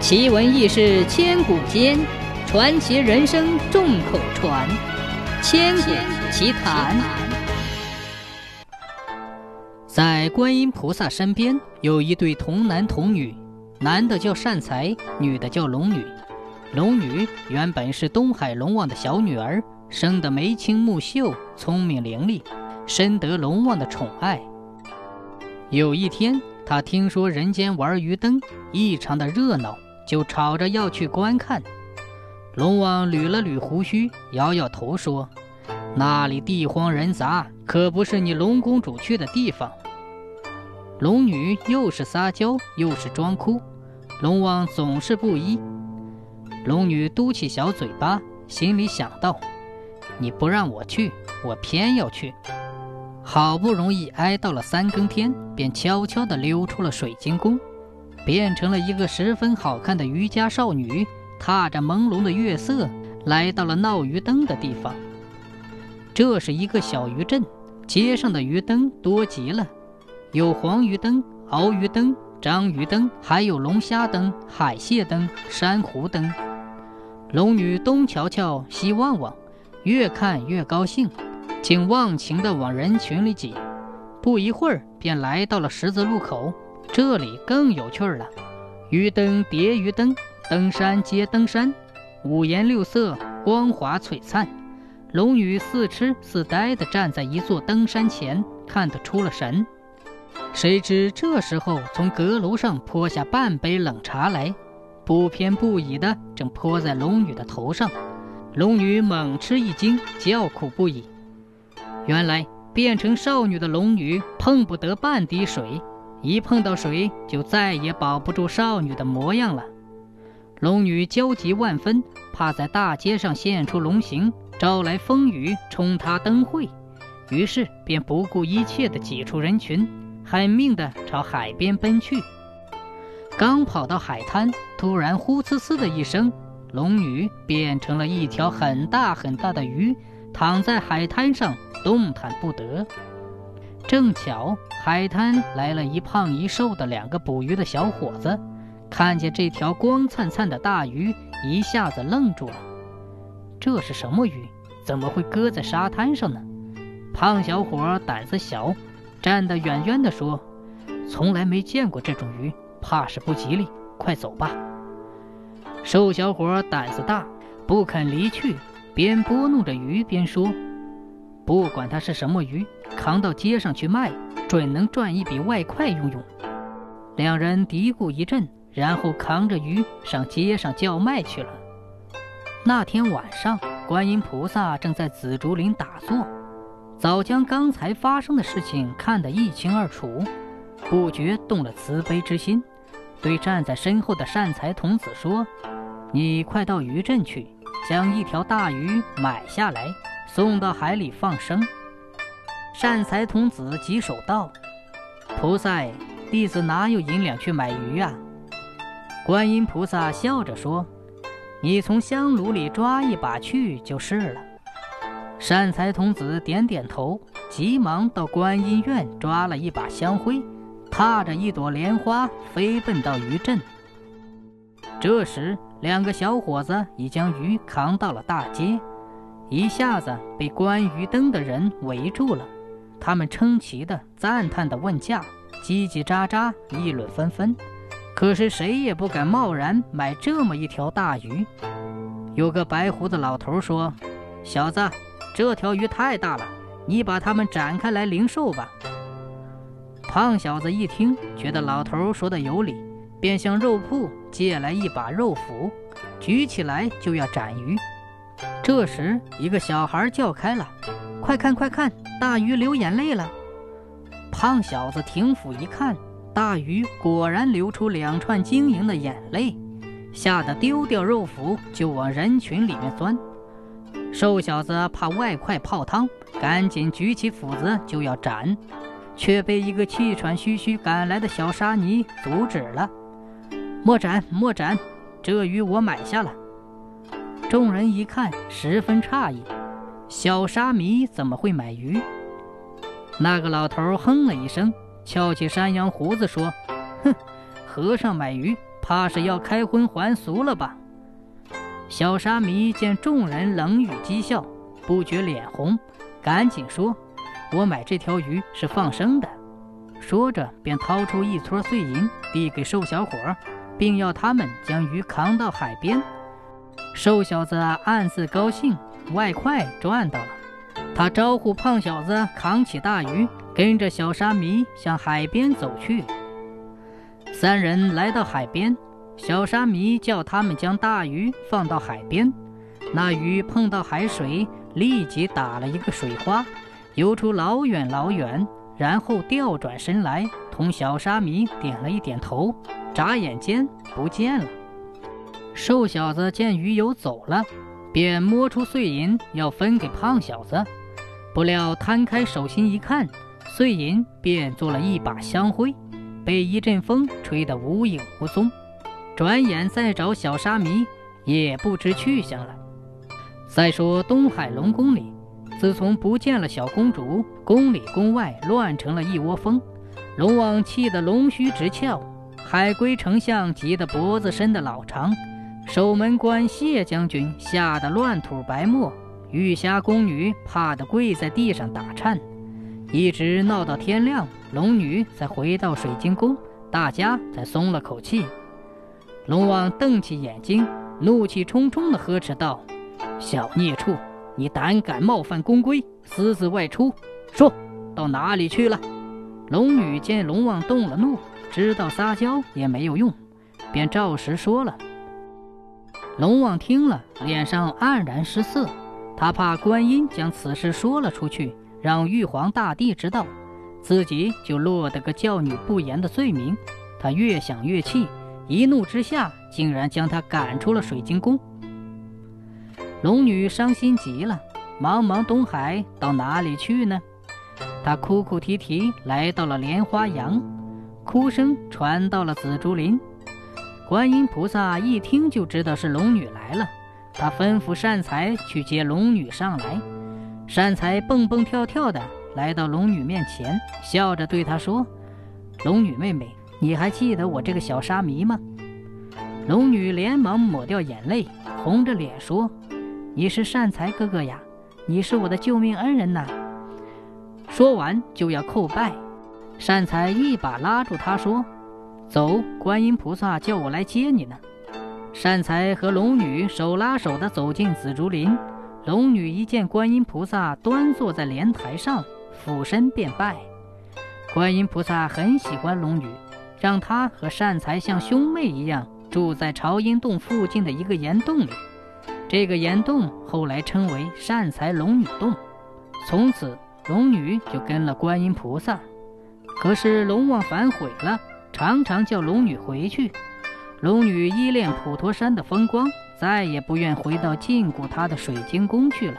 奇闻异事千古间，传奇人生众口传。千古奇谈。在观音菩萨身边有一对童男童女，男的叫善财，女的叫龙女。龙女原本是东海龙王的小女儿，生得眉清目秀，聪明伶俐，深得龙王的宠爱。有一天，他听说人间玩鱼灯异常的热闹，就吵着要去观看。龙王捋了捋胡须，摇摇头说：“那里地荒人杂，可不是你龙公主去的地方。”龙女又是撒娇又是装哭，龙王总是不依。龙女嘟起小嘴巴，心里想到：“你不让我去，我偏要去。”好不容易挨到了三更天，便悄悄地溜出了水晶宫，变成了一个十分好看的渔家少女，踏着朦胧的月色，来到了闹鱼灯的地方。这是一个小渔镇，街上的鱼灯多极了，有黄鱼灯、鳌鱼灯、章鱼灯，还有龙虾灯、海蟹灯、珊瑚灯。龙女东瞧瞧，西望望，越看越高兴。竟忘情地往人群里挤，不一会儿便来到了十字路口。这里更有趣儿了，鱼灯叠鱼灯，登山接登山，五颜六色，光华璀璨。龙女似痴似呆地站在一座登山前，看得出了神。谁知这时候从阁楼上泼下半杯冷茶来，不偏不倚的正泼在龙女的头上。龙女猛吃一惊，叫苦不已。原来变成少女的龙女碰不得半滴水，一碰到水就再也保不住少女的模样了。龙女焦急万分，怕在大街上现出龙形，招来风雨，冲她灯会，于是便不顾一切地挤出人群，狠命地朝海边奔去。刚跑到海滩，突然呼呲呲的一声，龙女变成了一条很大很大的鱼。躺在海滩上动弹不得，正巧海滩来了一胖一瘦的两个捕鱼的小伙子，看见这条光灿灿的大鱼，一下子愣住了。这是什么鱼？怎么会搁在沙滩上呢？胖小伙胆子小，站得远远的说：“从来没见过这种鱼，怕是不吉利，快走吧。”瘦小伙胆子大，不肯离去。边拨弄着鱼边说：“不管它是什么鱼，扛到街上去卖，准能赚一笔外快用用。”两人嘀咕一阵，然后扛着鱼上街上叫卖去了。那天晚上，观音菩萨正在紫竹林打坐，早将刚才发生的事情看得一清二楚，不觉动了慈悲之心，对站在身后的善财童子说：“你快到渔镇去。”将一条大鱼买下来，送到海里放生。善财童子举手道：“菩萨，弟子哪有银两去买鱼啊？”观音菩萨笑着说：“你从香炉里抓一把去就是了。”善财童子点点头，急忙到观音院抓了一把香灰，踏着一朵莲花飞奔到鱼镇。这时，两个小伙子已将鱼扛到了大街，一下子被观鱼灯的人围住了。他们称奇的、赞叹的问价，叽叽喳喳，议论纷纷。可是谁也不敢贸然买这么一条大鱼。有个白胡子老头说：“小子，这条鱼太大了，你把它们展开来零售吧。”胖小子一听，觉得老头说的有理。便向肉铺借来一把肉斧，举起来就要斩鱼。这时，一个小孩叫开了：“快看，快看，大鱼流眼泪了！”胖小子停斧一看，大鱼果然流出两串晶莹的眼泪，吓得丢掉肉斧就往人群里面钻。瘦小子怕外快泡汤，赶紧举起斧子就要斩，却被一个气喘吁吁赶来的小沙弥阻止了。莫斩，莫斩！这鱼我买下了。众人一看，十分诧异：小沙弥怎么会买鱼？那个老头哼了一声，翘起山羊胡子说：“哼，和尚买鱼，怕是要开荤还俗了吧？小沙弥见众人冷语讥笑，不觉脸红，赶紧说：“我买这条鱼是放生的。”说着便掏出一撮碎银递给瘦小伙，并要他们将鱼扛到海边。瘦小子暗自高兴，外快赚到了。他招呼胖小子扛起大鱼，跟着小沙弥向海边走去。三人来到海边。小沙弥叫他们将大鱼放到海边，那鱼碰到海水，立即打了一个水花，游出老远老远，然后调转身来，同小沙弥点了一点头，眨眼间不见了。瘦小子见鱼游走了，便摸出碎银要分给胖小子，不料摊开手心一看，碎银变做了一把香灰，被一阵风吹得无影无踪。转眼再找小沙弥，也不知去向了。再说东海龙宫里，自从不见了小公主，宫里宫外乱成了一窝蜂。龙王气得龙须直翘，海龟丞相急得脖子伸得老长，守门官谢将军吓得乱吐白沫，玉霞宫女怕得跪在地上打颤，一直闹到天亮，龙女才回到水晶宫，大家才松了口气。龙王瞪起眼睛，怒气冲冲地呵斥道：“小孽畜，你胆敢冒犯宫规，私自外出，说到哪里去了？”龙女见龙王动了怒，知道撒娇也没有用，便照实说了。龙王听了，脸上黯然失色，他怕观音将此事说了出去，让玉皇大帝知道，自己就落得个教女不严的罪名。他越想越气。一怒之下，竟然将他赶出了水晶宫。龙女伤心极了，茫茫东海到哪里去呢？她哭哭啼啼来到了莲花洋，哭声传到了紫竹林。观音菩萨一听就知道是龙女来了，他吩咐善财去接龙女上来。善财蹦蹦跳跳的来到龙女面前，笑着对她说：“龙女妹妹。”你还记得我这个小沙弥吗？龙女连忙抹掉眼泪，红着脸说：“你是善财哥哥呀，你是我的救命恩人呐！”说完就要叩拜，善财一把拉住她说：“走，观音菩萨叫我来接你呢。”善财和龙女手拉手的走进紫竹林，龙女一见观音菩萨端坐在莲台上，俯身便拜。观音菩萨很喜欢龙女。让她和善财像兄妹一样住在朝阴洞附近的一个岩洞里，这个岩洞后来称为善财龙女洞。从此，龙女就跟了观音菩萨。可是龙王反悔了，常常叫龙女回去。龙女依恋普陀山的风光，再也不愿回到禁锢她的水晶宫去了。